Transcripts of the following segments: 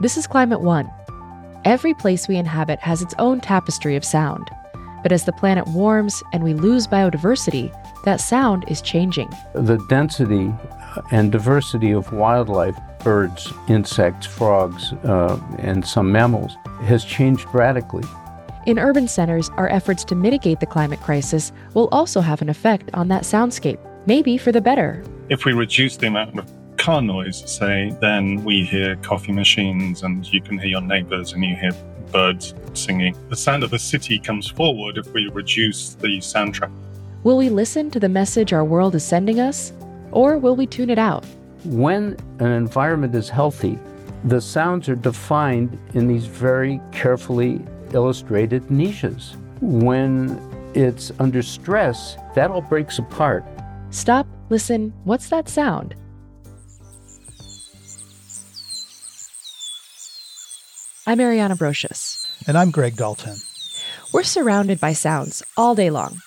This is Climate One. Every place we inhabit has its own tapestry of sound. But as the planet warms and we lose biodiversity, that sound is changing. The density and diversity of wildlife, birds, insects, frogs, uh, and some mammals, has changed radically. In urban centers, our efforts to mitigate the climate crisis will also have an effect on that soundscape, maybe for the better. If we reduce the amount of car noise, say, then we hear coffee machines and you can hear your neighbors and you hear birds singing. The sound of the city comes forward if we reduce the soundtrack. Will we listen to the message our world is sending us, or will we tune it out? When an environment is healthy, the sounds are defined in these very carefully illustrated niches. When it's under stress, that all breaks apart. Stop, listen, what's that sound? I'm Ariana Brocious. And I'm Greg Dalton. We're surrounded by sounds all day long.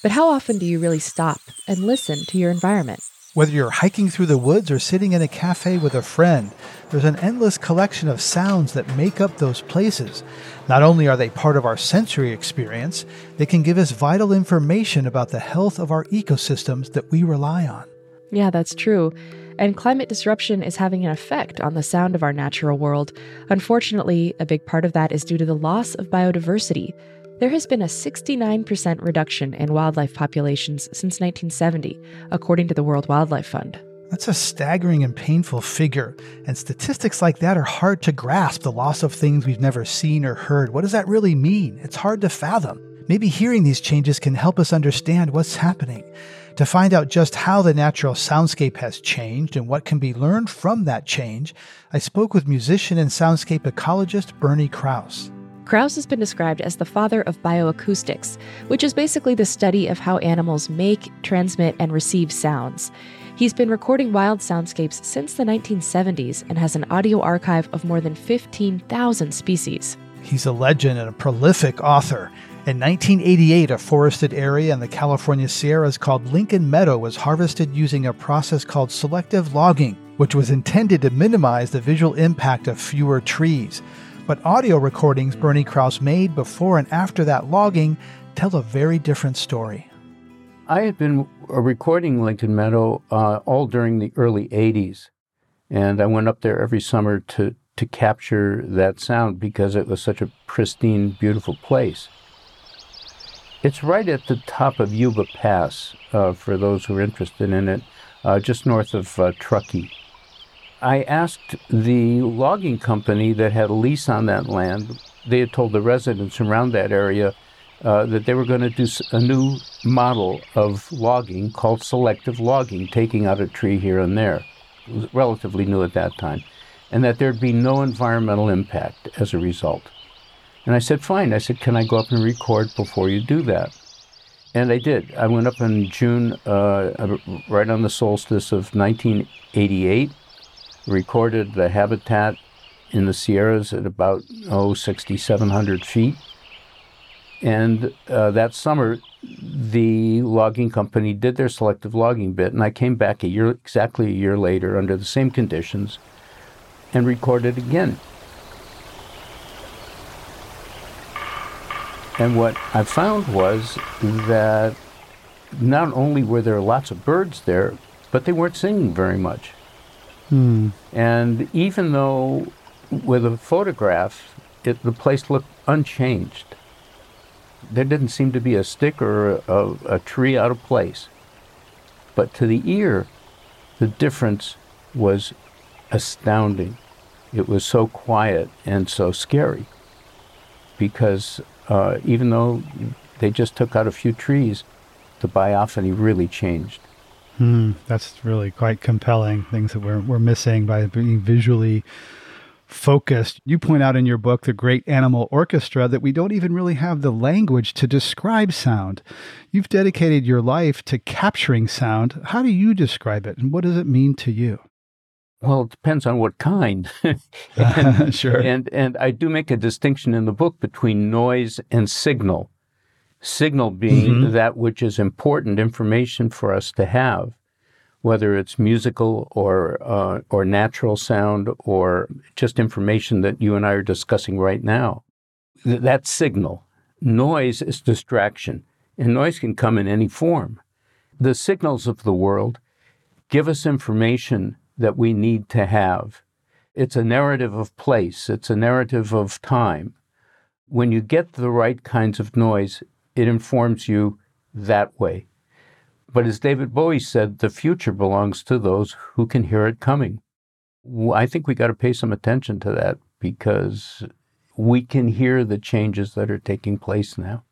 But how often do you really stop and listen to your environment? Whether you're hiking through the woods or sitting in a cafe with a friend, there's an endless collection of sounds that make up those places. Not only are they part of our sensory experience, they can give us vital information about the health of our ecosystems that we rely on. Yeah, that's true. And climate disruption is having an effect on the sound of our natural world. Unfortunately, a big part of that is due to the loss of biodiversity. There has been a 69% reduction in wildlife populations since 1970, according to the World Wildlife Fund. That's a staggering and painful figure, and statistics like that are hard to grasp the loss of things we've never seen or heard. What does that really mean? It's hard to fathom. Maybe hearing these changes can help us understand what's happening. To find out just how the natural soundscape has changed and what can be learned from that change, I spoke with musician and soundscape ecologist Bernie Krause. Krause has been described as the father of bioacoustics, which is basically the study of how animals make, transmit, and receive sounds. He's been recording wild soundscapes since the 1970s and has an audio archive of more than 15,000 species. He's a legend and a prolific author. In 1988, a forested area in the California Sierras called Lincoln Meadow was harvested using a process called selective logging, which was intended to minimize the visual impact of fewer trees. But audio recordings Bernie Krause made before and after that logging tell a very different story. I had been recording Lincoln Meadow uh, all during the early 80s, and I went up there every summer to, to capture that sound because it was such a pristine, beautiful place. It's right at the top of Yuba Pass, uh, for those who are interested in it, uh, just north of uh, Truckee. I asked the logging company that had a lease on that land, they had told the residents around that area uh, that they were going to do a new model of logging called selective logging, taking out a tree here and there. It was relatively new at that time. And that there'd be no environmental impact as a result. And I said, fine. I said, can I go up and record before you do that? And I did. I went up in June, uh, right on the solstice of 1988, recorded the habitat in the Sierras at about, oh, 6,700 feet. And uh, that summer, the logging company did their selective logging bit, and I came back a year, exactly a year later, under the same conditions, and recorded again. And what I found was that not only were there lots of birds there, but they weren't singing very much. Hmm. And even though with a photograph, it, the place looked unchanged, there didn't seem to be a stick or a, a, a tree out of place. But to the ear, the difference was astounding. It was so quiet and so scary because uh, even though they just took out a few trees, the biophony really changed. Hmm, that's really quite compelling. Things that we're we're missing by being visually focused. You point out in your book, The Great Animal Orchestra, that we don't even really have the language to describe sound. You've dedicated your life to capturing sound. How do you describe it, and what does it mean to you? Well, it depends on what kind. and, sure. And and I do make a distinction in the book between noise and signal. Signal being mm-hmm. that which is important information for us to have. whether it's musical or uh, or natural sound or just information that you and I are discussing right now. Th- that signal, noise is distraction, and noise can come in any form. The signals of the world give us information that we need to have. It's a narrative of place, it's a narrative of time. When you get the right kinds of noise, it informs you that way. But as David Bowie said, the future belongs to those who can hear it coming. I think we got to pay some attention to that because we can hear the changes that are taking place now.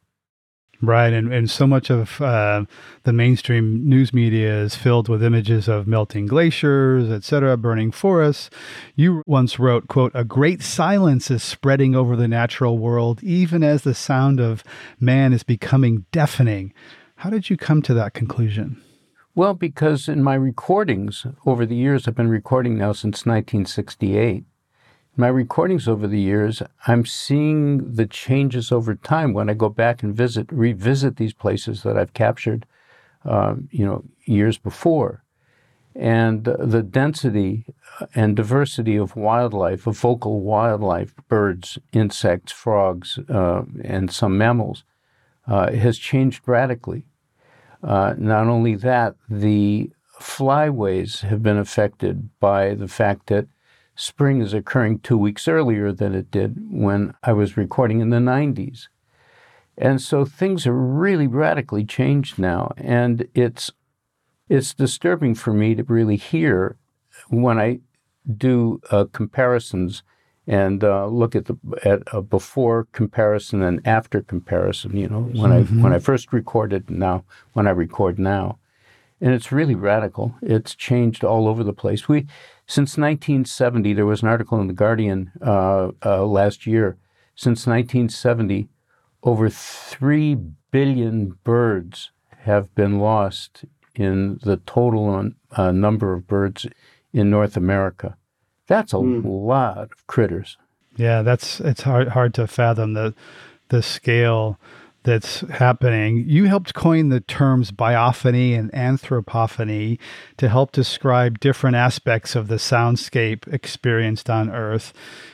Right, and and so much of uh, the mainstream news media is filled with images of melting glaciers, etc., burning forests. You once wrote, "quote A great silence is spreading over the natural world, even as the sound of man is becoming deafening." How did you come to that conclusion? Well, because in my recordings over the years, I've been recording now since 1968 my recordings over the years, I'm seeing the changes over time when I go back and visit, revisit these places that I've captured, um, you know, years before. And the density and diversity of wildlife, of vocal wildlife, birds, insects, frogs, uh, and some mammals, uh, has changed radically. Uh, not only that, the flyways have been affected by the fact that spring is occurring two weeks earlier than it did when I was recording in the 90s. And so things are really radically changed now. And it's, it's disturbing for me to really hear when I do uh, comparisons and uh, look at the at a before comparison and after comparison. You know, when mm-hmm. I when I first recorded, now when I record now, and it's really radical. It's changed all over the place. We since 1970, there was an article in The Guardian uh, uh, last year. Since 1970, over 3 billion birds have been lost in the total uh, number of birds in North America. That's a mm. lot of critters. Yeah, that's it's hard hard to fathom the the scale that's happening. You helped coin the terms biophony and anthropophony to help describe different aspects of the soundscape experienced on Earth.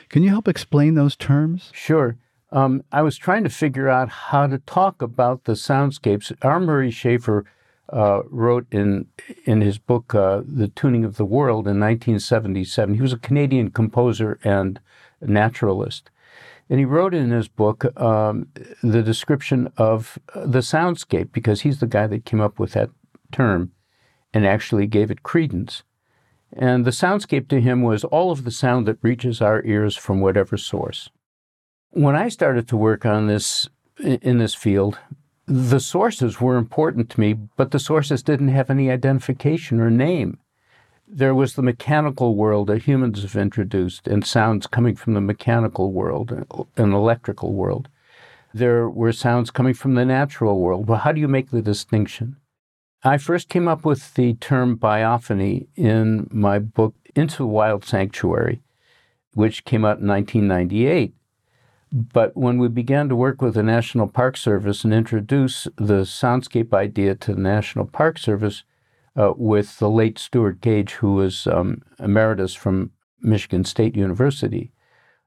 Can you help explain those terms? Sure. Um, I was trying to figure out how to talk about the soundscapes. R. Murray Schafer uh, wrote in in his book uh, "The Tuning of the World" in 1977. He was a Canadian composer and naturalist, and he wrote in his book um, the description of the soundscape because he's the guy that came up with that term and actually gave it credence. And the soundscape to him was all of the sound that reaches our ears from whatever source. When I started to work on this in this field, the sources were important to me, but the sources didn't have any identification or name there was the mechanical world that humans have introduced and sounds coming from the mechanical world and electrical world. There were sounds coming from the natural world. Well, how do you make the distinction? I first came up with the term biophony in my book Into the Wild Sanctuary, which came out in 1998. But when we began to work with the National Park Service and introduce the soundscape idea to the National Park Service, uh, with the late Stuart Gage, who was um, emeritus from Michigan State University,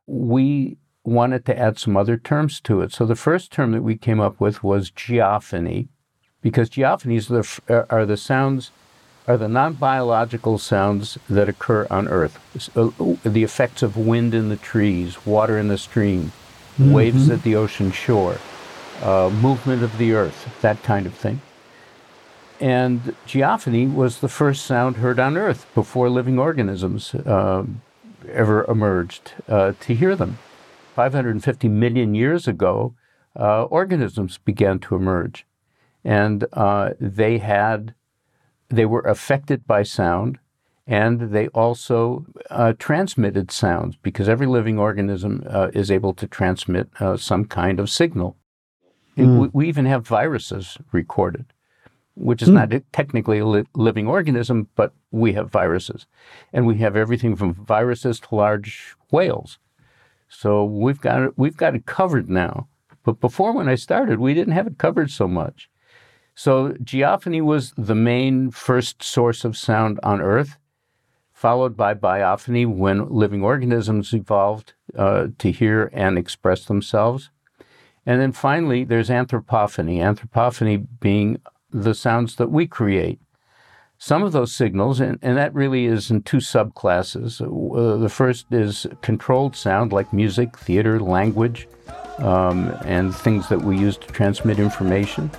we wanted to add some other terms to it. So the first term that we came up with was geophony, because geophonies are the, are the sounds, are the non-biological sounds that occur on Earth. Uh, the effects of wind in the trees, water in the stream, mm-hmm. waves at the ocean shore, uh, movement of the Earth, that kind of thing. And geophony was the first sound heard on Earth before living organisms uh, ever emerged uh, to hear them. 550 million years ago, uh, organisms began to emerge, and uh, they had they were affected by sound, and they also uh, transmitted sounds because every living organism uh, is able to transmit some kind of signal. Mm. We, we even have viruses recorded which is mm. not technically a li- living organism, but we have viruses. And we have everything from viruses to large whales. So we've got it, we've got it covered now. But before when I started, we didn't have it covered so much. So geophony was the main first source of sound on Earth, followed by biophony when living organisms evolved uh, to hear and express themselves. And then finally, there's anthropophony, anthropophony being the sounds that we create. Some of those signals, and, and that really is in two subclasses. Uh, the first is controlled sound, like music, theater, language, um, and things that we use to transmit information.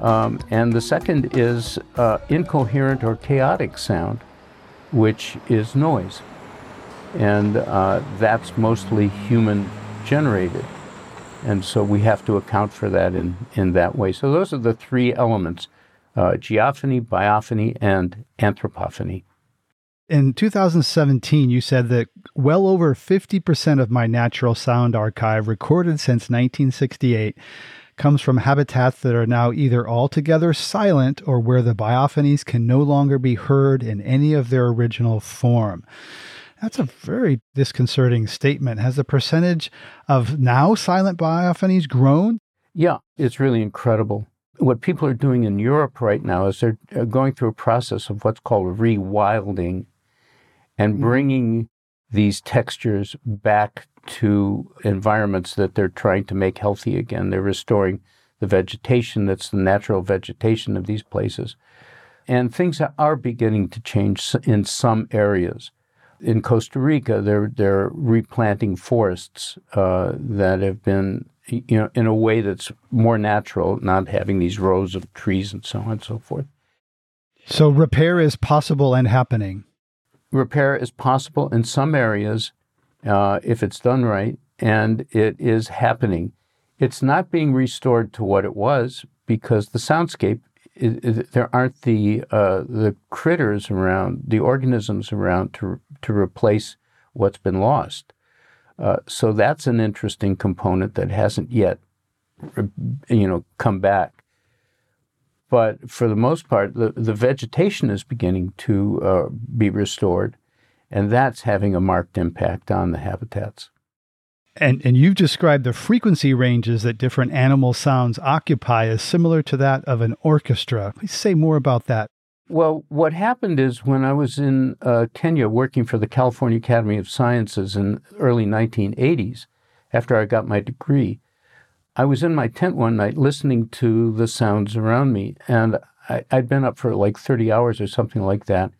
Um, and the second is uh, incoherent or chaotic sound, which is noise. And uh, that's mostly human generated. And so we have to account for that in, in that way. So those are the three elements uh, geophony, biophony, and anthropophony. In 2017, you said that well over 50% of my natural sound archive, recorded since 1968, comes from habitats that are now either altogether silent or where the biophonies can no longer be heard in any of their original form. That's a very disconcerting statement. Has the percentage of now silent biophonies grown? Yeah, it's really incredible. What people are doing in Europe right now is they're going through a process of what's called rewilding and mm-hmm. bringing these textures back to environments that they're trying to make healthy again. They're restoring the vegetation that's the natural vegetation of these places. And things are beginning to change in some areas. In Costa Rica, they're, they're replanting forests uh, that have been, you know, in a way that's more natural, not having these rows of trees and so on and so forth. So repair is possible and happening. Repair is possible in some areas uh, if it's done right, and it is happening. It's not being restored to what it was because the soundscape, there aren't the uh, the critters around, the organisms around to to replace what's been lost. Uh, so that's an interesting component that hasn't yet, you know, come back. But for the most part, the, the vegetation is beginning to uh, be restored and that's having a marked impact on the habitats. And, and you've described the frequency ranges that different animal sounds occupy as similar to that of an orchestra. Please say more about that. Well, what happened is when I was in uh, Kenya working for the California Academy of Sciences in early 1980s, after I got my degree, I was in my tent one night listening to the sounds around me, and I, had been up for like 30 hours or something like that.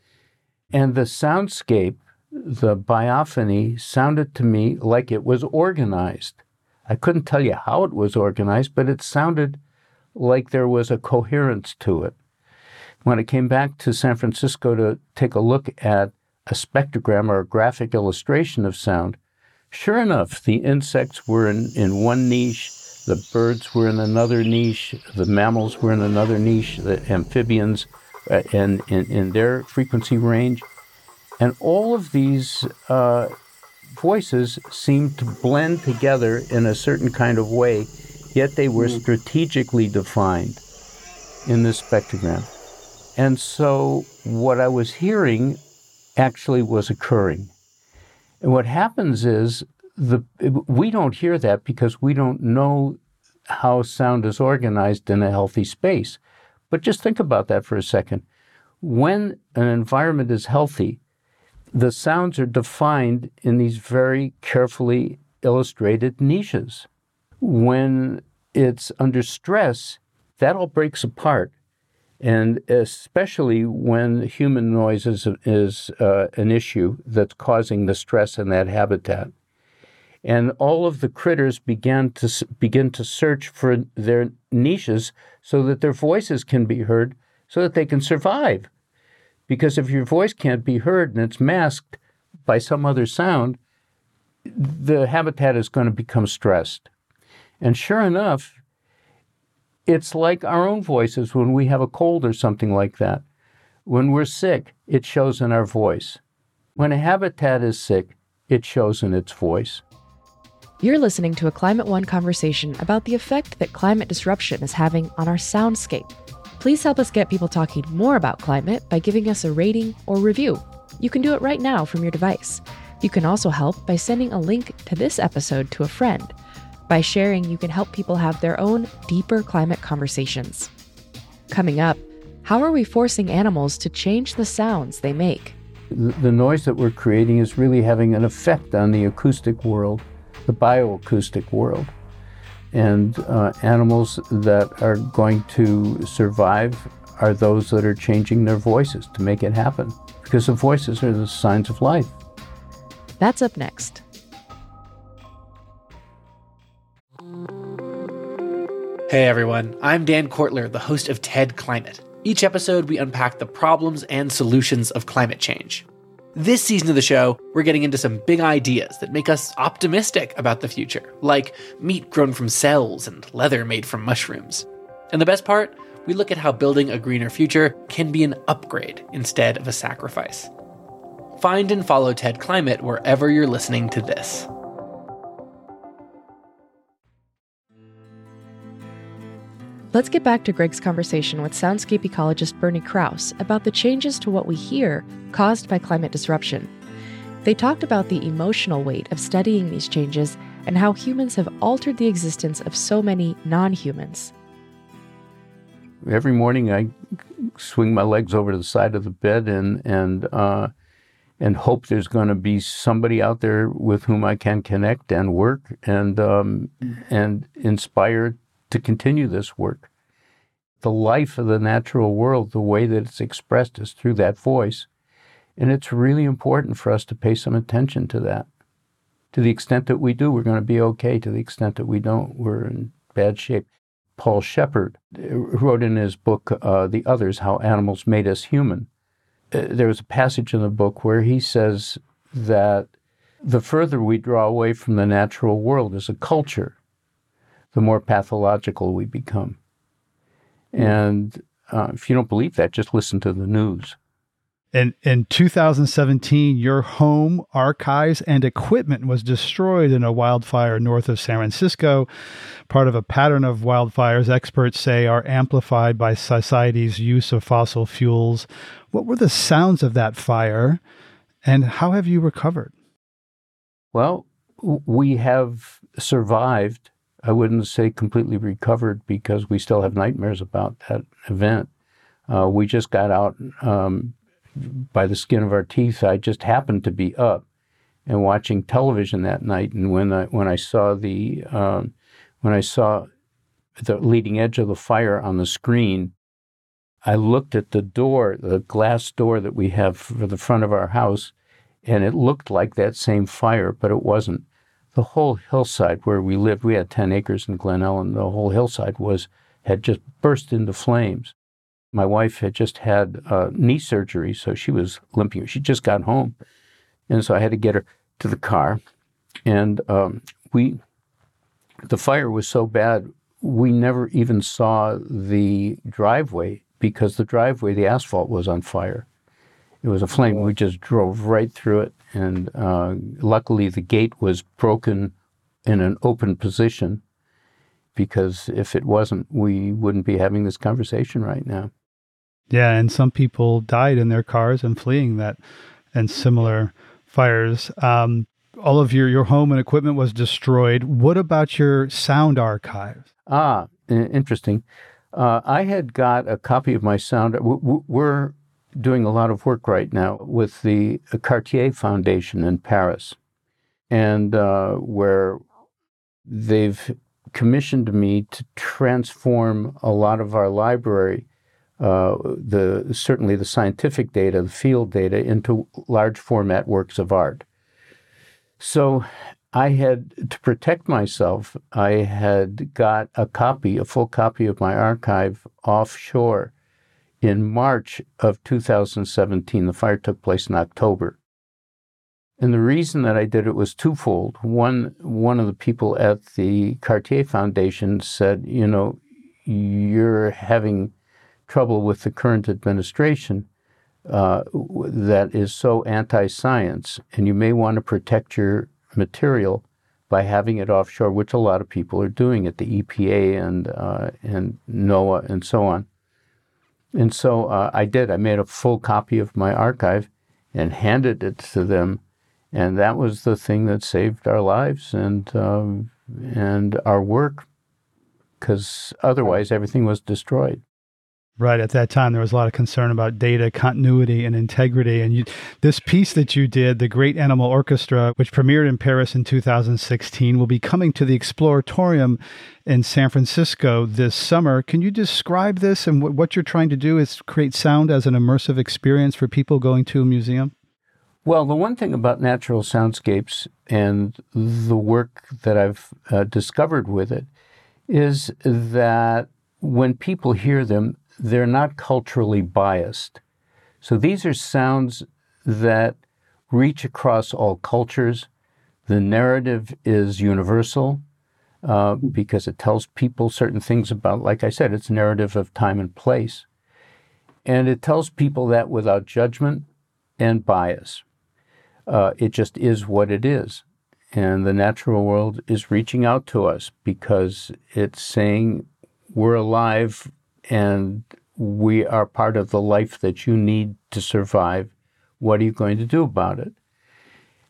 And the soundscape the biophony sounded to me like it was organized. I couldn't tell you how it was organized, but it sounded like there was a coherence to it. When I came back to San Francisco to take a look at a spectrogram or a graphic illustration of sound, sure enough, the insects were in, in one niche, the birds were in another niche, the mammals were in another niche, the amphibians uh, in, in, in their frequency range. And all of these uh, voices seemed to blend together in a certain kind of way, yet they were mm. strategically defined in this spectrogram. And so what I was hearing actually was occurring. And what happens is the we don't hear that because we don't know how sound is organized in a healthy space. But just think about that for a second. When an environment is healthy, the sounds are defined in these very carefully illustrated niches. When it's under stress, that all breaks apart. And especially when human noise is, is uh, an issue that's causing the stress in that habitat. And all of the critters began to begin to search for their niches so that their voices can be heard so that they can survive. Because if your voice can't be heard and it's masked by some other sound, the habitat is going to become stressed. And sure enough, it's like our own voices when we have a cold or something like that. When we're sick, it shows in our voice. When a habitat is sick, it shows in its voice. You're listening to a Climate One conversation about the effect that climate disruption is having on our soundscape. Please help us get people talking more about climate by giving us a rating or review. You can do it right now from your device. You can also help by sending a link to this episode to a friend. By sharing, you can help people have their own deeper climate conversations. Coming up, how are we forcing animals to change the sounds they make? The noise that we're creating is really having an effect on the acoustic world, the bioacoustic world. And uh, animals that are going to survive are those that are changing their voices to make it happen, because the voices are the signs of life. That's up next. Hey everyone, I'm Dan Kwartler, the host of TED Climate. Each episode, we unpack the problems and solutions of climate change. This season of the show, we're getting into some big ideas that make us optimistic about the future, like meat grown from cells and leather made from mushrooms. And the best part, we look at how building a greener future can be an upgrade instead of a sacrifice. Find and follow TED Climate wherever you're listening to this. Let's get back to Greg's conversation with soundscape ecologist Bernie Krause about the changes to what we hear caused by climate disruption. They talked about the emotional weight of studying these changes and how humans have altered the existence of so many non humans. Every morning, I swing my legs over to the side of the bed and and uh, and hope there's going to be somebody out there with whom I can connect and work and um, and inspire to continue this work. The life of the natural world, the way that it's expressed is through that voice. And it's really important for us to pay some attention to that. To the extent that we do, we're going to be okay. To the extent that we don't, we're in bad shape. Paul Shepard wrote in his book, uh, The Others How Animals Made Us Human. Uh, there was a passage in the book where he says that the further we draw away from the natural world as a culture, the more pathological we become. And uh, if you don't believe that, just listen to the news. In, in 2017, your home, archives, and equipment was destroyed in a wildfire north of San Francisco. Part of a pattern of wildfires, experts say, are amplified by society's use of fossil fuels. What were the sounds of that fire, and how have you recovered? Well, we have survived I wouldn't say completely recovered because we still have nightmares about that event. Uh, we just got out um, by the skin of our teeth. I just happened to be up and watching television that night, and when I when I saw the um, when I saw the leading edge of the fire on the screen, I looked at the door, the glass door that we have for the front of our house, and it looked like that same fire, but it wasn't the whole hillside where we lived, we had 10 acres in Glen Ellen, the whole hillside was, had just burst into flames. My wife had just had uh, knee surgery, so she was limping. She just got home. And so I had to get her to the car. And um, we, the fire was so bad, we never even saw the driveway because the driveway, the asphalt was on fire. It was a flame. We just drove right through it and uh, luckily, the gate was broken in an open position because if it wasn't, we wouldn't be having this conversation right now. Yeah, and some people died in their cars and fleeing that and similar fires. Um, all of your, your home and equipment was destroyed. What about your sound archives? Ah, interesting. Uh, I had got a copy of my sound. We're doing a lot of work right now with the Cartier Foundation in Paris, and uh, where they've commissioned me to transform a lot of our library, uh, the certainly the scientific data, the field data, into large format works of art. So I had to protect myself. I had got a copy, a full copy of my archive offshore in March of 2017. The fire took place in October. And the reason that I did it was twofold. One, one of the people at the Cartier Foundation said, you know, you're having trouble with the current administration uh, that is so anti science, and you may want to protect your material by having it offshore, which a lot of people are doing at the EPA and, uh, and NOAA and so on. And so uh, I did. I made a full copy of my archive and handed it to them. And that was the thing that saved our lives and, um, and our work, because otherwise everything was destroyed. Right. At that time, there was a lot of concern about data continuity and integrity. And you, this piece that you did, The Great Animal Orchestra, which premiered in Paris in 2016, will be coming to the Exploratorium in San Francisco this summer. Can you describe this and what, what you're trying to do is create sound as an immersive experience for people going to a museum? Well, the one thing about natural soundscapes and the work that I've uh, discovered with it is that when people hear them, they're not culturally biased. So these are sounds that reach across all cultures. The narrative is universal uh, because it tells people certain things about, like I said, it's a narrative of time and place. And it tells people that without judgment and bias. Uh, it just is what it is. And the natural world is reaching out to us because it's saying we're alive and we are part of the life that you need to survive. What are you going to do about it?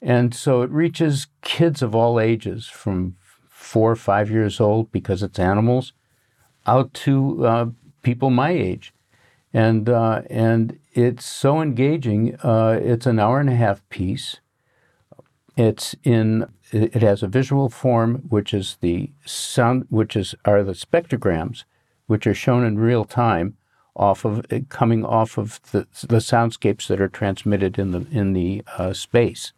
And so it reaches kids of all ages, from four or five years old, because it's animals, out to uh, people my age. And, uh, and it's so engaging. Uh, it's an hour and a half piece. It's in, it has a visual form, which is the sound, which is, are the spectrograms which are shown in real time off of coming off of the, the soundscapes that are transmitted in the in the uh, space,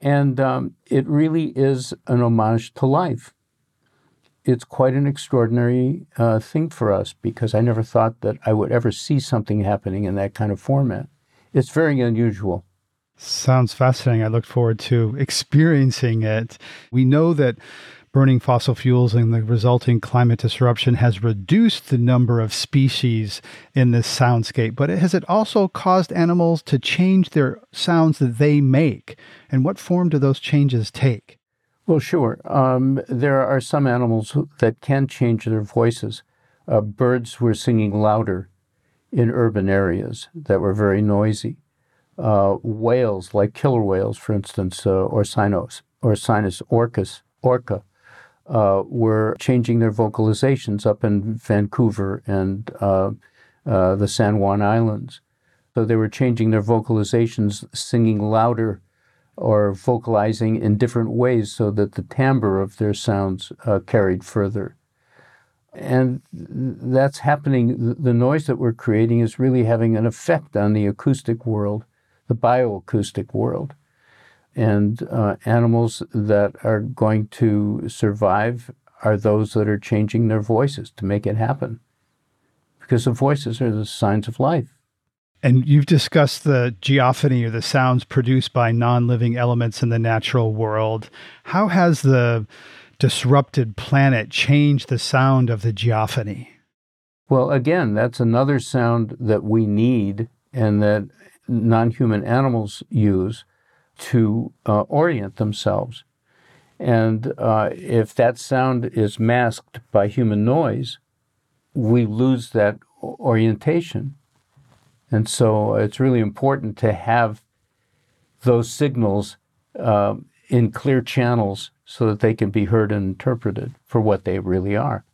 and um, it really is an homage to life. It's quite an extraordinary uh, thing for us because I never thought that I would ever see something happening in that kind of format. It's very unusual. Sounds fascinating. I look forward to experiencing it. We know that burning fossil fuels and the resulting climate disruption has reduced the number of species in this soundscape, but has it also caused animals to change their sounds that they make? And what form do those changes take? Well, sure. Um, there are some animals that can change their voices. Uh, birds were singing louder in urban areas that were very noisy. Uh, whales, like killer whales, for instance, uh, or sinus, orcus, orca, uh, were changing their vocalizations up in Vancouver and uh, uh, the San Juan Islands. So they were changing their vocalizations, singing louder or vocalizing in different ways so that the timbre of their sounds uh, carried further. And that's happening. The noise that we're creating is really having an effect on the acoustic world, the bioacoustic world and uh, animals that are going to survive are those that are changing their voices to make it happen. Because the voices are the signs of life. And you've discussed the geophony or the sounds produced by non living elements in the natural world. How has the disrupted planet changed the sound of the geophony? Well, again, that's another sound that we need and that non human animals use to uh, orient themselves. And uh, if that sound is masked by human noise, we lose that orientation. And so it's really important to have those signals uh, in clear channels so that they can be heard and interpreted for what they really are.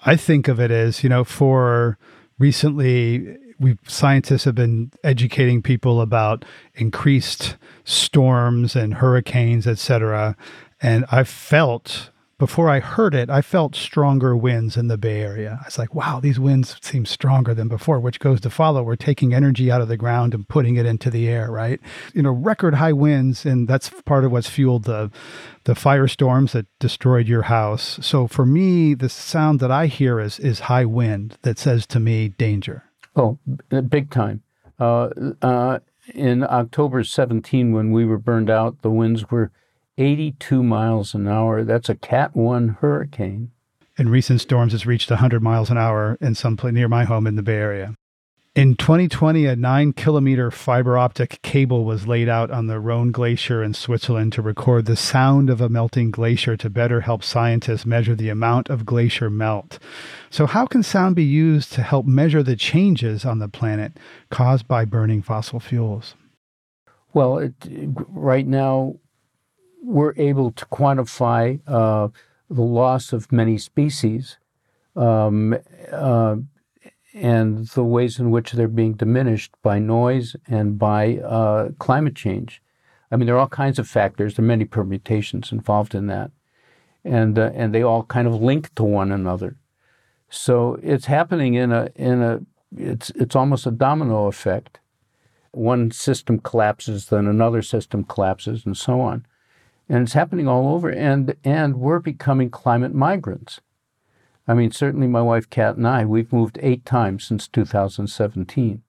I think of it as, you know, for recently we scientists have been educating people about increased storms and hurricanes, etc. And I felt before I heard it, I felt stronger winds in the Bay Area. I was like, wow, these winds seem stronger than before, which goes to follow. We're taking energy out of the ground and putting it into the air, right? You know, record high winds, and that's part of what's fueled the the firestorms that destroyed your house. So for me, the sound that I hear is is high wind that says to me danger. Oh, big time. Uh, uh, in October 17, when we were burned out, the winds were 82 miles an hour. That's a Cat 1 hurricane. In recent storms, it's reached 100 miles an hour in some place near my home in the Bay Area. In 2020, a nine kilometer fiber optic cable was laid out on the Rhone Glacier in Switzerland to record the sound of a melting glacier to better help scientists measure the amount of glacier melt. So, how can sound be used to help measure the changes on the planet caused by burning fossil fuels? Well, it, right now, we're able to quantify uh, the loss of many species. Um, uh, and the ways in which they're being diminished by noise and by uh, climate change. I mean, there are all kinds of factors. There are many permutations involved in that, and uh, and they all kind of link to one another. So it's happening in a in a it's it's almost a domino effect. One system collapses, then another system collapses, and so on. And it's happening all over. And and we're becoming climate migrants. I mean, certainly my wife Kat and I, we've moved eight times since 2017.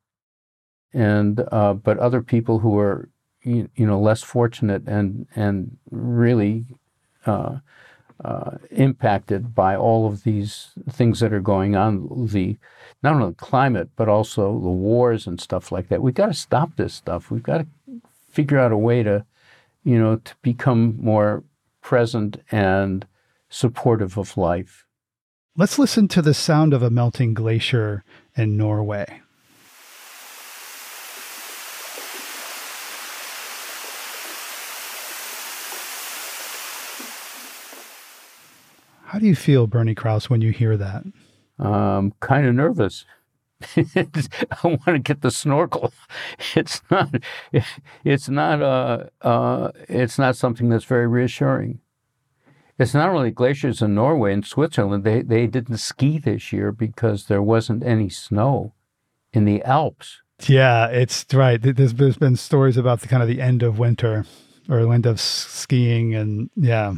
And uh, but other people who are you, you, know less fortunate and and really uh, uh, impacted by all of these things that are going on the not only the climate but also the wars and stuff like that. We've got to stop this stuff. We've got to figure out a way to you know to become more present and supportive of life. Let's listen to the sound of a melting glacier in Norway. How do you feel, Bernie Krause, when you hear that? Um, kind of nervous. I want to get the snorkel. It's not. It's not. Uh, uh, it's not something that's very reassuring. It's not only glaciers in Norway and Switzerland. They they didn't ski this year because there wasn't any snow in the Alps. Yeah, it's right. There's, there's been stories about the kind of the end of winter or end of skiing, and yeah.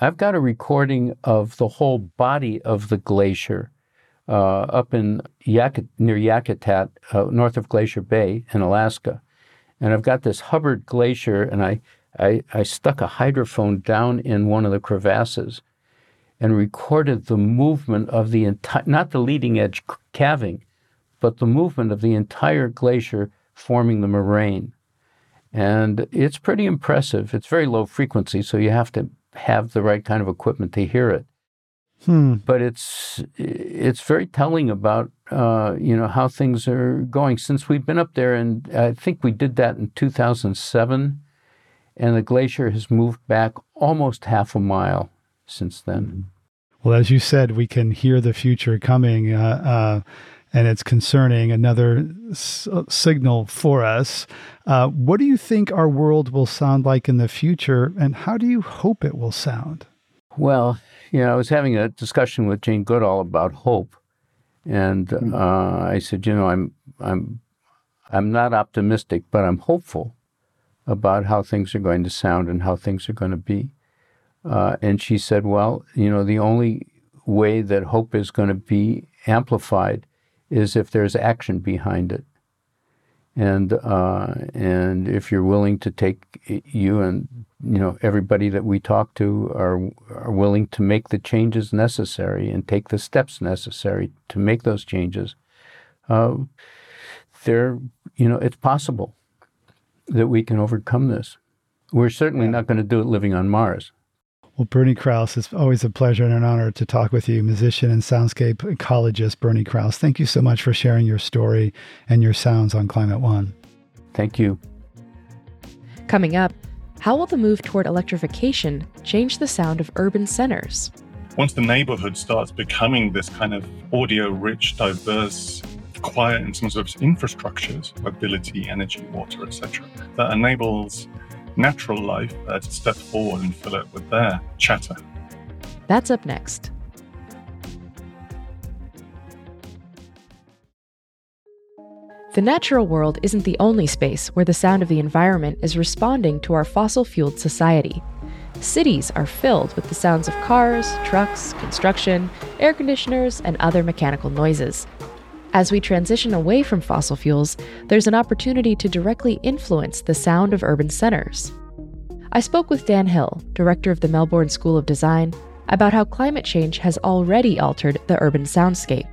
I've got a recording of the whole body of the glacier uh, up in Yak- near Yakutat, uh, north of Glacier Bay in Alaska. And I've got this Hubbard Glacier, and I, I, I stuck a hydrophone down in one of the crevasses and recorded the movement of the entire, not the leading edge calving, but the movement of the entire glacier forming the moraine. And it's pretty impressive. It's very low frequency, so you have to have the right kind of equipment to hear it. Hmm. But it's it's very telling about uh, you know how things are going since we've been up there, and I think we did that in 2007, and the glacier has moved back almost half a mile since then. Well, as you said, we can hear the future coming. Uh, uh, and it's concerning, another s- signal for us. Uh, what do you think our world will sound like in the future, and how do you hope it will sound? Well, you know, I was having a discussion with Jane Goodall about hope, and hmm. uh, I said, you know, I'm I'm I'm not optimistic, but I'm hopeful about how things are going to sound and how things are going to be. Uh, and she said, well, you know, the only way that hope is going to be amplified is if there's action behind it. And uh, and if you're willing to take you and you know everybody that we talk to are are willing to make the changes necessary and take the steps necessary to make those changes, uh, there you know it's possible that we can overcome this. We're certainly not going to do it living on Mars. Well, Bernie Krause, it's always a pleasure and an honor to talk with you, musician and soundscape ecologist Bernie Krause. Thank you so much for sharing your story and your sounds on Climate One. Thank you. Coming up, how will the move toward electrification change the sound of urban centers? Once the neighborhood starts becoming this kind of audio rich, diverse, quiet in terms of infrastructures, mobility, energy, water, etc., that enables natural life uh, to step forward and fill it with their chatter. That's up next. The natural world isn't the only space where the sound of the environment is responding to our fossil fueled society. Cities are filled with the sounds of cars, trucks, construction, air conditioners, and other mechanical noises. As we transition away from fossil fuels, there's an opportunity to directly influence the sound of urban centers. I spoke with Dan Hill, director of the Melbourne School of Design, about how climate change has already altered the urban soundscape.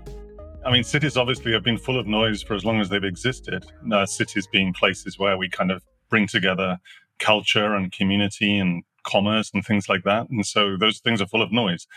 I mean, cities obviously have been full of noise for as long as they've existed. Cities being places where we kind of bring together culture and community and commerce and things like that. And so those things are full of noise.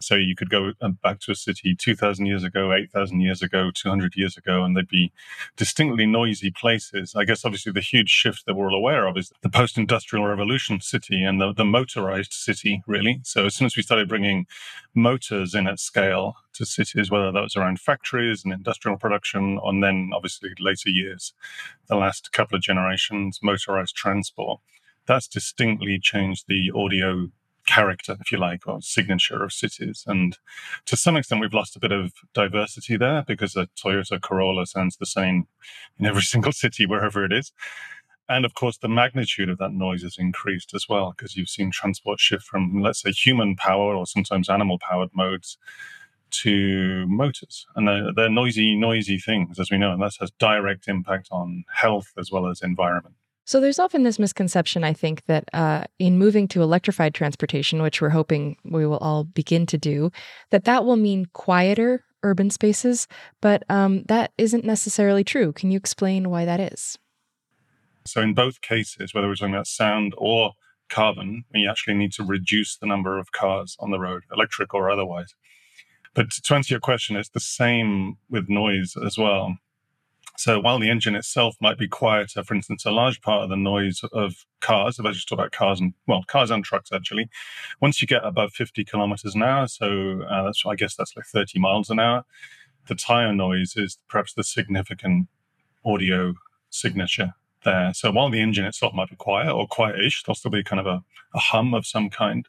So you could go uh, back to a city 2,000 years ago, 8,000 years ago, 200 years ago, and they'd be distinctly noisy places. I guess obviously the huge shift that we're all aware of is the post industrial revolution city and the, the motorized city, really. So as soon as we started bringing motors in at scale to cities, whether that was around factories and industrial production, and then obviously later years, the last couple of generations, motorized transport, that's distinctly changed the audio character, if you like, or signature of cities. And to some extent, we've lost a bit of diversity there because a Toyota Corolla sounds the same in every single city, wherever it is. And of course, the magnitude of that noise has increased as well because you've seen transport shift from, let's say, human power or sometimes animal powered modes to motors. And they're, they're noisy, noisy things, as we know, and that has direct impact on health as well as environment. So there's often this misconception, I think, that uh, in moving to electrified transportation, which we're hoping we will all begin to do, that that will mean quieter urban spaces, but um, that isn't necessarily true. Can you explain why that is? So in both cases, whether we're talking about sound or carbon, we actually need to reduce the number of cars on the road, electric or otherwise. But to answer your question, it's the same with noise as well. So while the engine itself might be quieter, for instance, a large part of the noise of cars, if I just talk about cars and well, cars and trucks actually, once you get above 50 kilometers an hour, so uh, that's I guess that's like 30 miles an hour, the tire noise is perhaps the significant audio signature there. So while the engine itself might be quiet or quietish, there'll still be kind of a, a hum of some kind.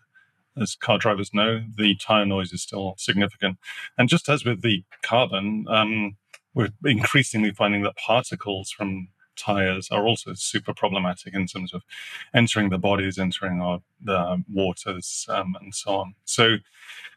As car drivers know, the tire noise is still significant. And just as with the carbon, um, we're increasingly finding that particles from tires are also super problematic in terms of entering the bodies, entering our the waters, um, and so on. So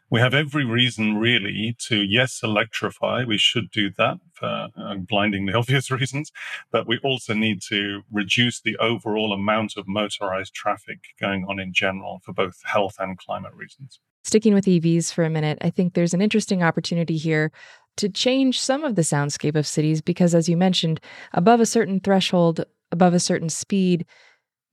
we have every reason, really, to yes, electrify. We should do that for uh, blindingly obvious reasons, but we also need to reduce the overall amount of motorized traffic going on in general for both health and climate reasons. Sticking with EVs for a minute, I think there's an interesting opportunity here to change some of the soundscape of cities because, as you mentioned, above a certain threshold, above a certain speed,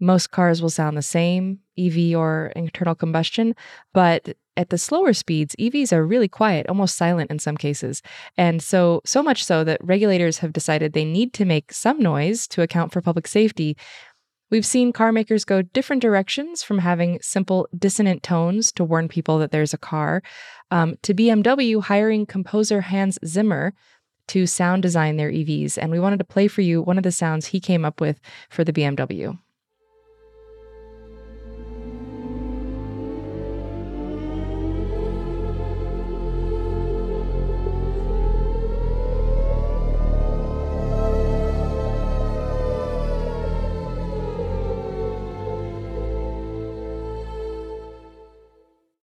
most cars will sound the same, EV or internal combustion. But at the slower speeds, EVs are really quiet, almost silent in some cases. And so, so much so that regulators have decided they need to make some noise to account for public safety. We've seen car makers go different directions from having simple dissonant tones to warn people that there's a car, um, to BMW hiring composer Hans Zimmer to sound design their EVs. And we wanted to play for you one of the sounds he came up with for the BMW.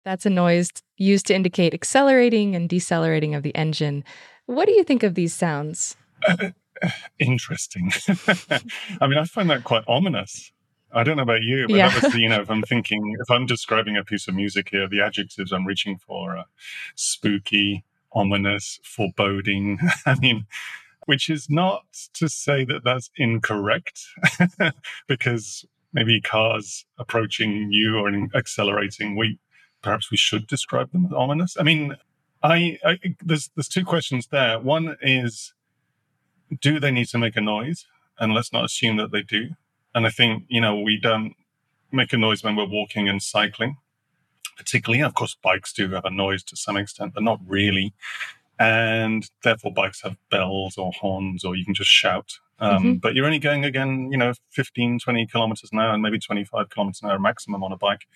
That's a noise used to indicate accelerating and decelerating of the engine. What do you think of these sounds? Uh, interesting. I mean, I find that quite ominous. I don't know about you, but yeah. obviously, you know, if I'm thinking, if I'm describing a piece of music here, the adjectives I'm reaching for are spooky, ominous, foreboding. I mean, which is not to say that that's incorrect, because maybe cars approaching you or accelerating, we perhaps we should describe them as ominous. I mean, I, I there's there's two questions there. One is, do they need to make a noise? And let's not assume that they do. And I think you know we don't make a noise when we're walking and cycling, particularly. Of course, bikes do have a noise to some extent, but not really. And therefore, bikes have bells or horns, or you can just shout um, mm-hmm. But you're only going again, you know, 15, 20 kilometers an hour and maybe 25 kilometers an hour maximum on a bike.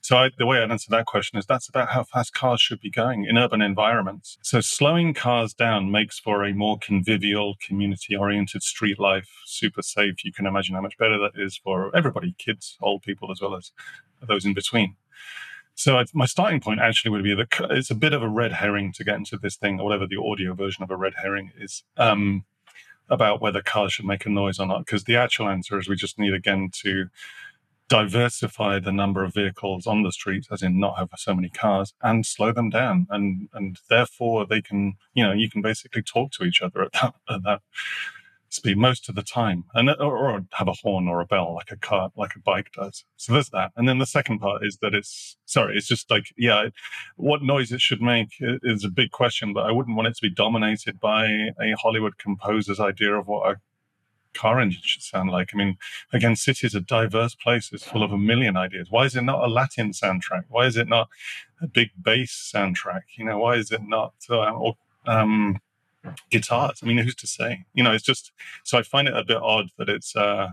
So I, the way I'd answer that question is that's about how fast cars should be going in urban environments. So slowing cars down makes for a more convivial, community oriented street life, super safe. You can imagine how much better that is for everybody, kids, old people, as well as those in between. So I, my starting point actually would be that it's a bit of a red herring to get into this thing, or whatever the audio version of a red herring is. Um, about whether cars should make a noise or not, because the actual answer is we just need again to diversify the number of vehicles on the streets, as in not have so many cars, and slow them down, and and therefore they can, you know, you can basically talk to each other at that at that speed most of the time, and or, or, have a horn or a bell like a car, like a bike does. So there's that. And then the second part is that it's sorry, it's just like yeah, what noise it should make is a big question, but I wouldn't want it to be dominated by a Hollywood composer's idea of what a car engine should sound like. I mean, again, cities are diverse places full of a million ideas. Why is it not a Latin soundtrack? Why is it not a big bass soundtrack? You know, why is it not uh, or, um, guitars. I mean, who's to say? You know, it's just so I find it a bit odd that it's uh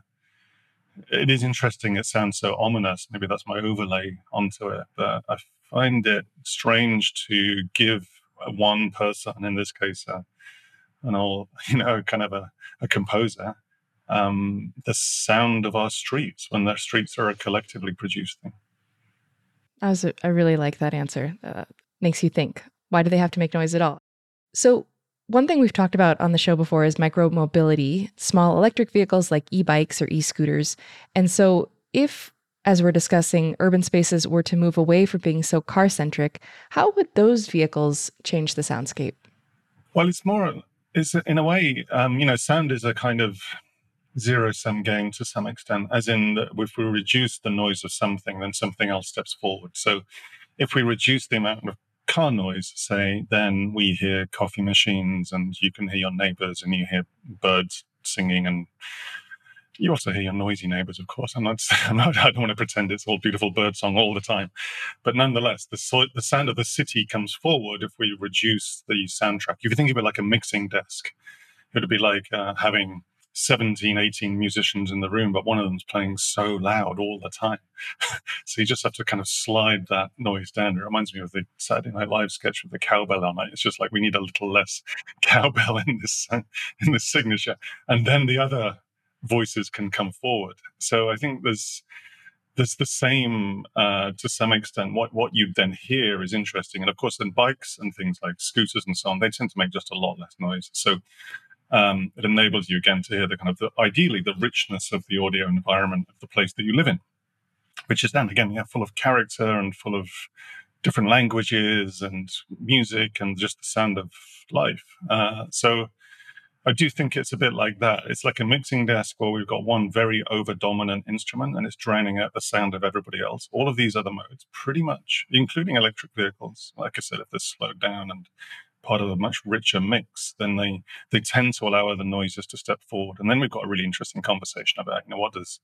it is interesting. It sounds so ominous. Maybe that's my overlay onto it, but I find it strange to give one person, in this case, uh, an old, you know, kind of a, a composer, um, the sound of our streets when their streets are a collectively produced thing. I was, I really like that answer. Uh, makes you think. Why do they have to make noise at all? So, one thing we've talked about on the show before is micromobility, small electric vehicles like e bikes or e scooters. And so, if, as we're discussing, urban spaces were to move away from being so car centric, how would those vehicles change the soundscape? Well, it's more, it's in a way, um, you know, sound is a kind of zero sum game to some extent, as in if we reduce the noise of something, then something else steps forward. So, if we reduce the amount of car noise, say, then we hear coffee machines and you can hear your neighbors and you hear birds singing and you also hear your noisy neighbors, of course. I'm not, I'm not, I don't want to pretend it's all beautiful bird song all the time. But nonetheless, the, so, the sound of the city comes forward if we reduce the soundtrack. If you think of it like a mixing desk, it would be like uh, having 17, 18 musicians in the room, but one of them's playing so loud all the time. so you just have to kind of slide that noise down. It reminds me of the Saturday Night Live sketch with the cowbell on it. It's just like we need a little less cowbell in this in this signature, and then the other voices can come forward. So I think there's there's the same uh, to some extent. What what you then hear is interesting, and of course, then bikes and things like scooters and so on, they tend to make just a lot less noise. So um, it enables you again to hear the kind of the, ideally the richness of the audio environment of the place that you live in, which is then again yeah full of character and full of different languages and music and just the sound of life. Uh, so I do think it's a bit like that. It's like a mixing desk where we've got one very over dominant instrument and it's drowning out the sound of everybody else. All of these other modes, pretty much, including electric vehicles, like I said, if they're slowed down and part of a much richer mix, then they they tend to allow other noises to step forward. And then we've got a really interesting conversation about you know what does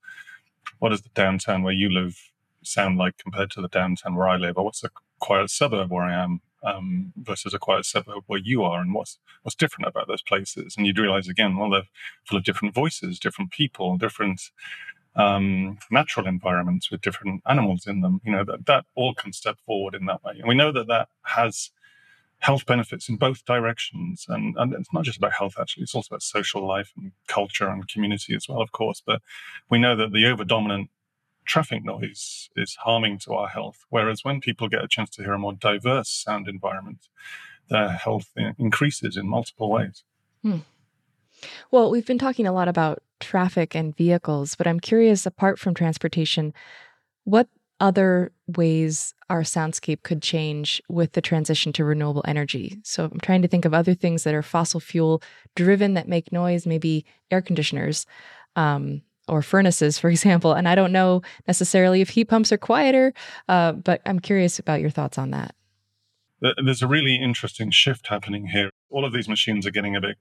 what does the downtown where you live sound like compared to the downtown where I live, or what's a quiet suburb where I am um, versus a quiet suburb where you are, and what's what's different about those places? And you'd realize again, well, they're full of different voices, different people, different um, natural environments with different animals in them. You know that that all can step forward in that way, and we know that that has health benefits in both directions. And, and it's not just about health, actually, it's also about social life and culture and community as well, of course. But we know that the over dominant traffic noise is harming to our health. Whereas when people get a chance to hear a more diverse sound environment, their health increases in multiple ways. Hmm. Well, we've been talking a lot about traffic and vehicles, but I'm curious, apart from transportation, what other ways our soundscape could change with the transition to renewable energy. So I'm trying to think of other things that are fossil fuel driven that make noise, maybe air conditioners. Um, or furnaces, for example. And I don't know necessarily if heat pumps are quieter, uh, but I'm curious about your thoughts on that. There's a really interesting shift happening here. All of these machines are getting a bit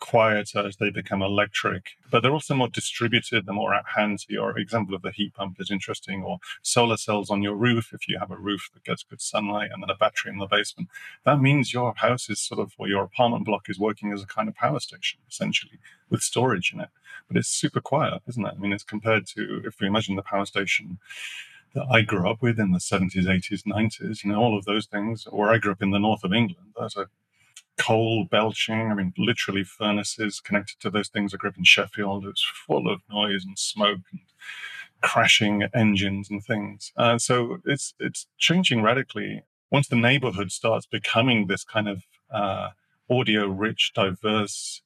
quieter as they become electric, but they're also more distributed, they're more at hand. Your example of the heat pump is interesting, or solar cells on your roof if you have a roof that gets good sunlight and then a battery in the basement. That means your house is sort of, or your apartment block is working as a kind of power station, essentially, with storage in it. But it's super quiet, isn't it? I mean, it's compared to if we imagine the power station that I grew up with in the 70s, 80s, 90s, you know, all of those things, or I grew up in the north of England. There's a coal belching. I mean, literally furnaces connected to those things. I grew up in Sheffield. It's full of noise and smoke and crashing engines and things. Uh, so it's it's changing radically. Once the neighborhood starts becoming this kind of uh, audio-rich, diverse,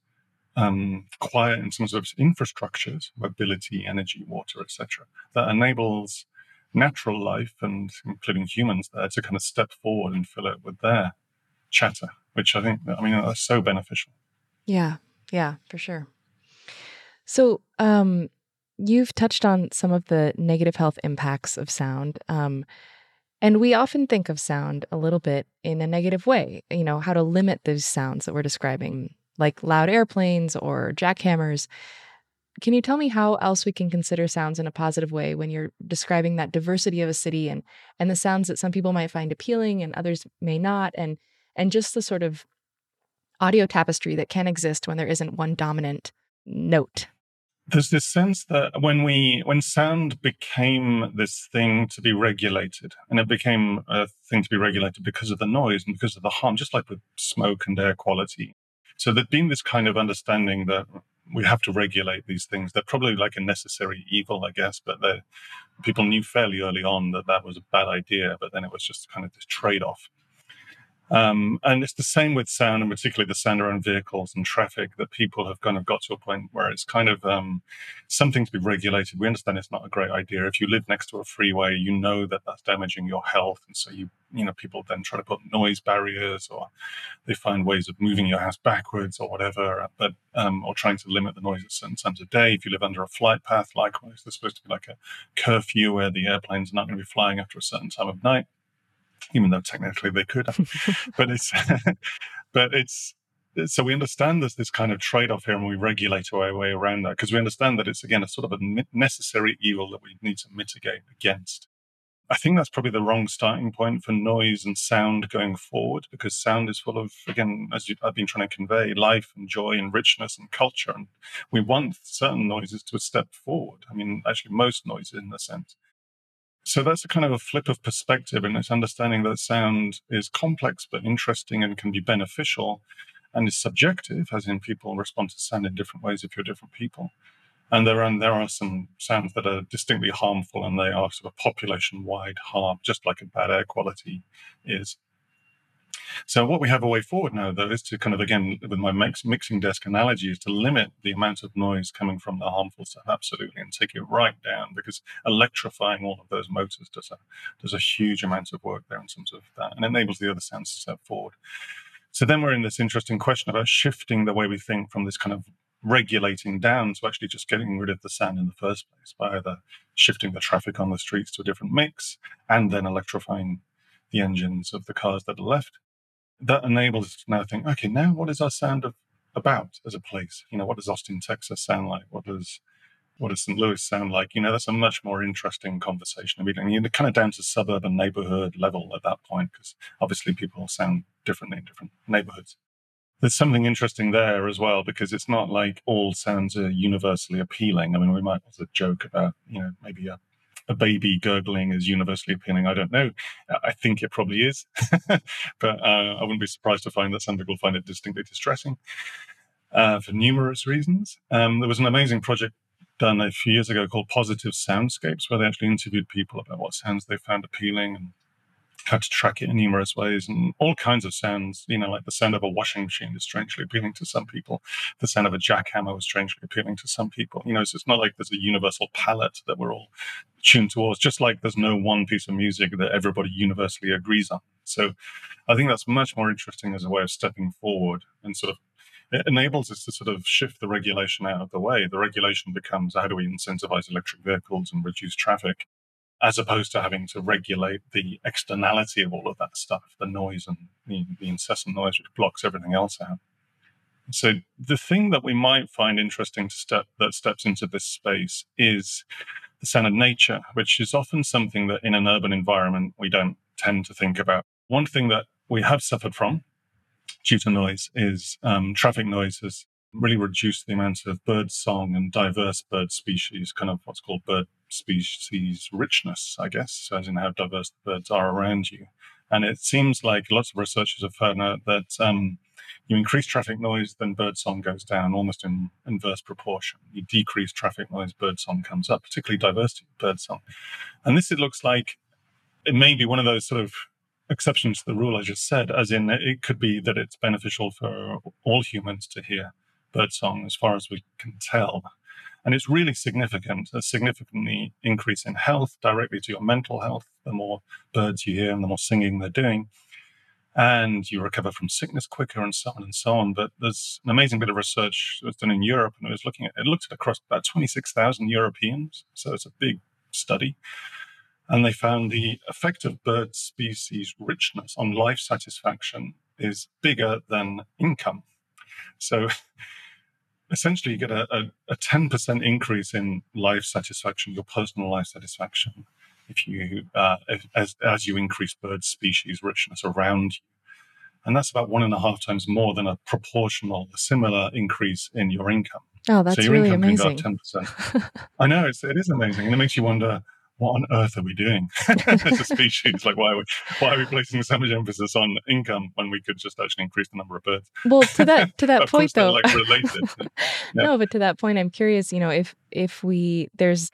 um, quiet in terms of infrastructures, mobility, energy, water, etc., that enables natural life and including humans there to kind of step forward and fill it with their chatter which I think, I mean, are so beneficial. Yeah, yeah, for sure. So, um, you've touched on some of the negative health impacts of sound. Um, and we often think of sound a little bit in a negative way, you know, how to limit those sounds that we're describing, like loud airplanes or jackhammers. Can you tell me how else we can consider sounds in a positive way when you're describing that diversity of a city and and the sounds that some people might find appealing and others may not and and just the sort of audio tapestry that can exist when there isn't one dominant note? There's this sense that when we when sound became this thing to be regulated, and it became a thing to be regulated because of the noise and because of the harm, just like with smoke and air quality. So there'd been this kind of understanding that we have to regulate these things. They're probably like a necessary evil, I guess, but people knew fairly early on that that was a bad idea. But then it was just kind of this trade off. Um, and it's the same with sound, and particularly the sound around vehicles and traffic, that people have kind of got to a point where it's kind of um, something to be regulated. We understand it's not a great idea. If you live next to a freeway, you know that that's damaging your health, and so you, you know, people then try to put noise barriers, or they find ways of moving your house backwards, or whatever. But um, or trying to limit the noise at certain times of day. If you live under a flight path, likewise, there's supposed to be like a curfew where the airplanes are not going to be flying after a certain time of night even though technically they could. but it's, but it's, so we understand there's this kind of trade-off here and we regulate our way around that because we understand that it's again a sort of a necessary evil that we need to mitigate against. I think that's probably the wrong starting point for noise and sound going forward because sound is full of again as you, i've been trying to convey life and joy and richness and culture and we want certain noises to step forward. I mean actually most noises in a sense so that's a kind of a flip of perspective, and it's understanding that sound is complex but interesting and can be beneficial, and is subjective, as in people respond to sound in different ways if you're different people. And there are there are some sounds that are distinctly harmful, and they are sort of population-wide harm, just like a bad air quality is. So what we have a way forward now, though, is to kind of again, with my mix, mixing desk analogy, is to limit the amount of noise coming from the harmful stuff absolutely, and take it right down because electrifying all of those motors does a does a huge amount of work there in terms of that, and enables the other sounds to step forward. So then we're in this interesting question about shifting the way we think from this kind of regulating down to actually just getting rid of the sound in the first place by either shifting the traffic on the streets to a different mix and then electrifying the engines of the cars that are left that enables us to now think, okay, now what is our sound of, about as a place? You know, what does Austin, Texas sound like? What does what does St. Louis sound like? You know, that's a much more interesting conversation. I mean, you're kind of down to suburban neighborhood level at that point, because obviously people sound differently in different neighborhoods. There's something interesting there as well, because it's not like all sounds are universally appealing. I mean, we might also joke about, you know, maybe a a baby gurgling is universally appealing. I don't know. I think it probably is, but uh, I wouldn't be surprised to find that some people find it distinctly distressing uh, for numerous reasons. Um, there was an amazing project done a few years ago called Positive Soundscapes, where they actually interviewed people about what sounds they found appealing and how to track it in numerous ways and all kinds of sounds. You know, like the sound of a washing machine is strangely appealing to some people. The sound of a jackhammer was strangely appealing to some people. You know, so it's not like there's a universal palette that we're all tuned towards, just like there's no one piece of music that everybody universally agrees on. So I think that's much more interesting as a way of stepping forward and sort of it enables us to sort of shift the regulation out of the way. The regulation becomes how do we incentivize electric vehicles and reduce traffic? As opposed to having to regulate the externality of all of that stuff, the noise and the, the, incessant noise which blocks everything else out. So the thing that we might find interesting to step that steps into this space is the sound of nature, which is often something that in an urban environment we don't tend to think about. One thing that we have suffered from due to noise is um, traffic noise has really reduced the amount of bird song and diverse bird species, kind of what's called bird species richness, I guess, as in how diverse the birds are around you. And it seems like lots of researchers have found out that um, you increase traffic noise, then birdsong goes down almost in inverse proportion. You decrease traffic noise, birdsong comes up, particularly diversity birdsong. And this, it looks like it may be one of those sort of exceptions to the rule I just said, as in it could be that it's beneficial for all humans to hear birdsong as far as we can tell. And it's really significant, a significantly increase in health directly to your mental health. The more birds you hear and the more singing they're doing. and you recover from sickness quicker and so on and so on. But there's an amazing bit of research that was done in Europe, and it was looking at it looked at across about 26,000 Europeans, so it's a big study. And they found the effect of bird species richness on life satisfaction is bigger than income. So essentially, you get a, a, a 10% increase in life satisfaction, your personal life satisfaction, if you uh, as as you increase bird species richness around you, and that's about one and a half times more than a proportional, a similar increase in your income. Oh, that's so your really income amazing. can go up 10%. I know it's, it is amazing, and it makes you wonder what on earth are we doing as a species? Like, why are we why are we placing so much emphasis on income when we could just actually increase the number of birds? well, to that to that point though. like related. Yeah. No, but to that point, I'm curious. You know, if if we there's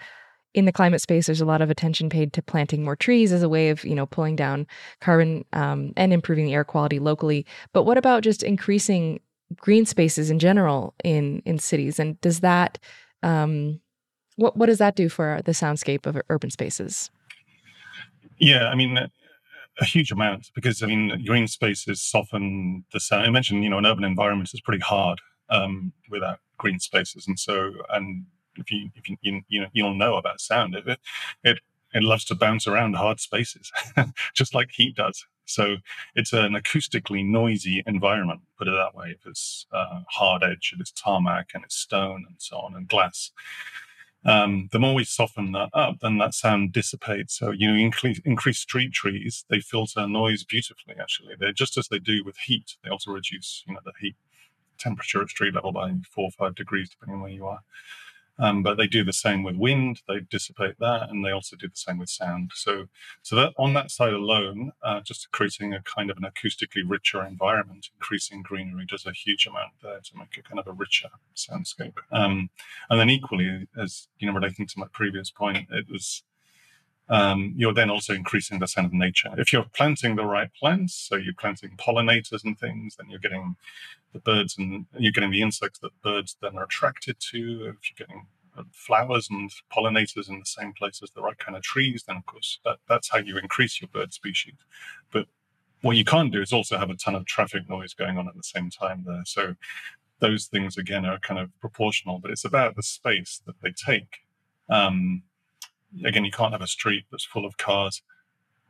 in the climate space, there's a lot of attention paid to planting more trees as a way of you know pulling down carbon um, and improving the air quality locally. But what about just increasing green spaces in general in in cities? And does that um, what what does that do for the soundscape of urban spaces? Yeah, I mean, a, huge amount because I mean, green spaces soften the sound. I mentioned, you know, an urban environment is pretty hard um, without green spaces, and so and if you if you you, you know you'll know about sound, it it it loves to bounce around hard spaces, just like heat does. So it's an acoustically noisy environment, put it that way. If it's uh, hard edge, if it is tarmac and it's stone and so on and glass um, the more we soften that up, then that sound dissipates. So you increase, increase street trees, they filter noise beautifully. Actually, they're just as they do with heat. They also reduce, you know, the heat temperature at street level by four or five degrees, depending on where you are. Um, but they do the same with wind. They dissipate that, and they also do the same with sound. So, so that on that side alone, uh, just creating a kind of an acoustically richer environment, increasing greenery does a huge amount there to make a kind of a richer soundscape. Um, and then equally, as you know, relating to my previous point, it was um, you're then also increasing the sound of nature. If you're planting the right plants, so you're planting pollinators and things, then you're getting the birds and you're getting the insects that birds then are attracted to. If you're getting uh, flowers and pollinators in the same place as the right kind of trees, then of course that, that's how you increase your bird species. But what you can't do is also have a ton of traffic noise going on at the same time there. So those things again are kind of proportional, but it's about the space that they take. Um, again, you can't have a street that's full of cars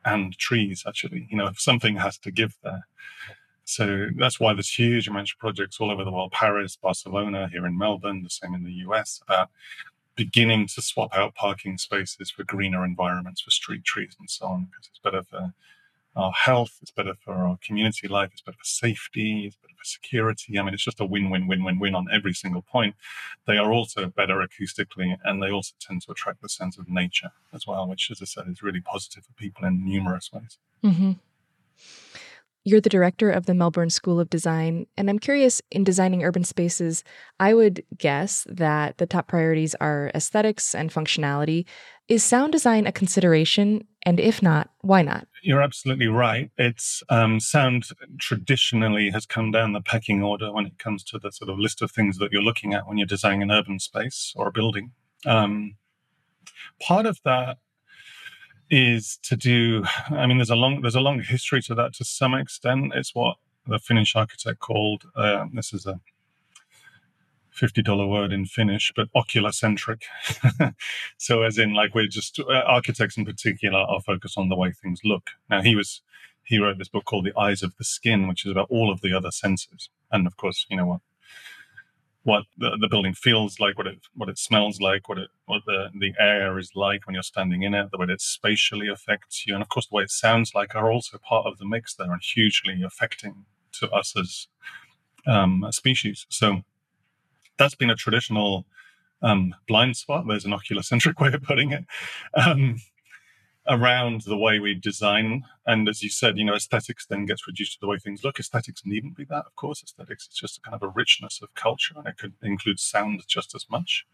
and trees. Actually, you know, something has to give there. So that's why there's huge amounts of projects all over the world Paris, Barcelona, here in Melbourne, the same in the US about beginning to swap out parking spaces for greener environments for street trees and so on, because it's better for our health, it's better for our community life, it's better for safety, it's better for security. I mean, it's just a win win win win win on every single point. They are also better acoustically, and they also tend to attract the sense of nature as well, which, as I said, is really positive for people in numerous ways. Mm-hmm. You're the director of the Melbourne School of Design, and I'm curious in designing urban spaces, I would guess that the top priorities are aesthetics and functionality. Is sound design a consideration? And if not, why not? You're absolutely right. It's um, sound traditionally has come down the pecking order when it comes to the sort of list of things that you're looking at when you're designing an urban space or a building. Um, part of that is to do i mean there's a long there's a long history to that to some extent it's what the finnish architect called uh, this is a $50 word in finnish but ocular centric. so as in like we're just uh, architects in particular are focused on the way things look now he was he wrote this book called the eyes of the skin which is about all of the other senses and of course you know what what the, the building feels like, what it what it smells like, what it what the, the air is like when you're standing in it, the way it spatially affects you, and of course the way it sounds like are also part of the mix there and hugely affecting to us as um, a species. So that's been a traditional um, blind spot. There's an oculocentric way of putting it. Um, around the way we design. And as you said, you know, aesthetics then gets reduced to the way things look. Aesthetics needn't be that, of course. Aesthetics is just a kind of a richness of culture, and it could include sound just as much.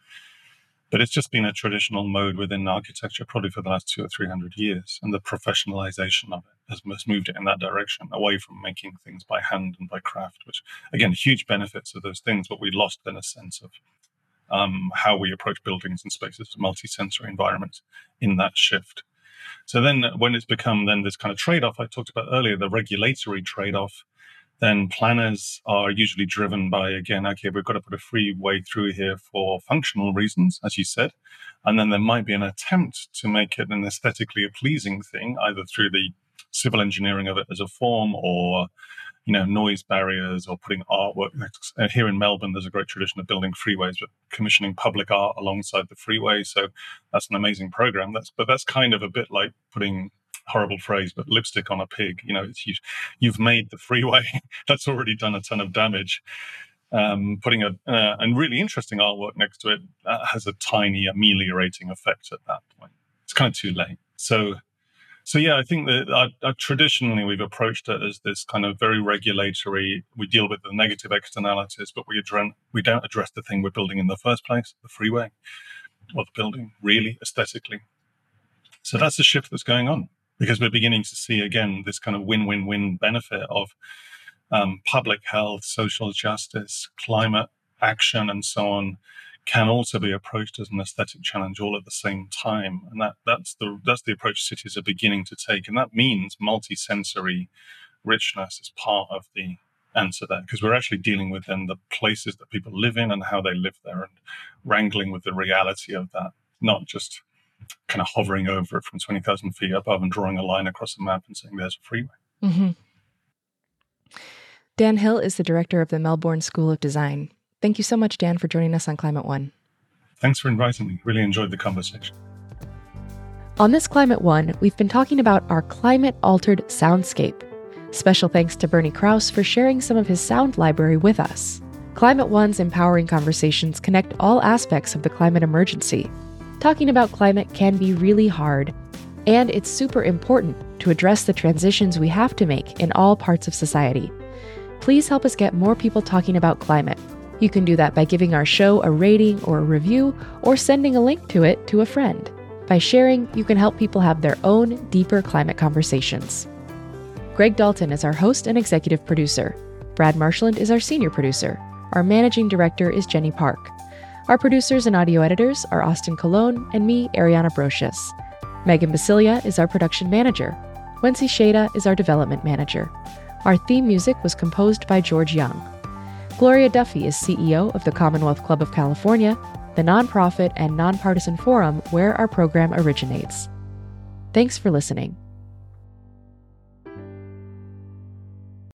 But it's just been a traditional mode within architecture, probably for the last two or three hundred years, and the professionalization of it has, moved it in that direction, away from making things by hand and by craft. Which, again, huge benefits of those things, but we lost then a sense of um, how we approach buildings and spaces, multi-sensory environments in that shift. So then when it's become then this kind of trade-off I talked about earlier, the regulatory trade-off, then planners are usually driven by again, okay, we've got to put a freeway through here for functional reasons, as you said. And then there might be an attempt to make it an aesthetically pleasing thing, either through the civil engineering of it as a form or you know, noise barriers or putting artwork. Here in Melbourne, there's a great tradition of building freeways, but commissioning public art alongside the freeway. So that's an amazing program. That's but that's kind of a bit like putting horrible phrase, but lipstick on a pig. You know, it's you, you've made the freeway that's already done a ton of damage. Um, putting a uh, and really interesting artwork next to it has a tiny ameliorating effect at that point. It's kind of too late. So so yeah, I think that uh, uh, traditionally we've approached it as this kind of very regulatory. We deal with the negative externalities, but we address, we don't address the thing we're building in the first place, the freeway, or the building really aesthetically. So that's the shift that's going on because we're beginning to see again this kind of win-win-win benefit of um, public health, social justice, climate action, and so on can also be approached as an aesthetic challenge all at the same time. And that, that's the that's the approach cities are beginning to take. And that means multi-sensory richness is part of the answer there because we're actually dealing with then the places that people live in and how they live there and wrangling with the reality of that, not just kind of hovering over it from 20,000 feet above and drawing a line across the map and saying there's a freeway. Mm-hmm. Dan Hill is the director of the Melbourne School of Design. Thank you so much, Dan, for joining us on Climate One. Thanks for inviting me. Really enjoyed the conversation. On this Climate One, we've been talking about our climate altered soundscape. Special thanks to Bernie Krause for sharing some of his sound library with us. Climate One's empowering conversations connect all aspects of the climate emergency. Talking about climate can be really hard, and it's super important to address the transitions we have to make in all parts of society. Please help us get more people talking about climate you can do that by giving our show a rating or a review or sending a link to it to a friend. By sharing, you can help people have their own deeper climate conversations. Greg Dalton is our host and executive producer. Brad Marshland is our senior producer. Our managing director is Jenny Park. Our producers and audio editors are Austin Colon and me, Ariana Brocious. Megan Biscieglia is our production manager. Wency Shada is our development manager. Our theme music was composed by George Young. Gloria Duffy is CEO of the Commonwealth Club of California, the nonprofit and nonpartisan forum where our program originates. Thanks for listening.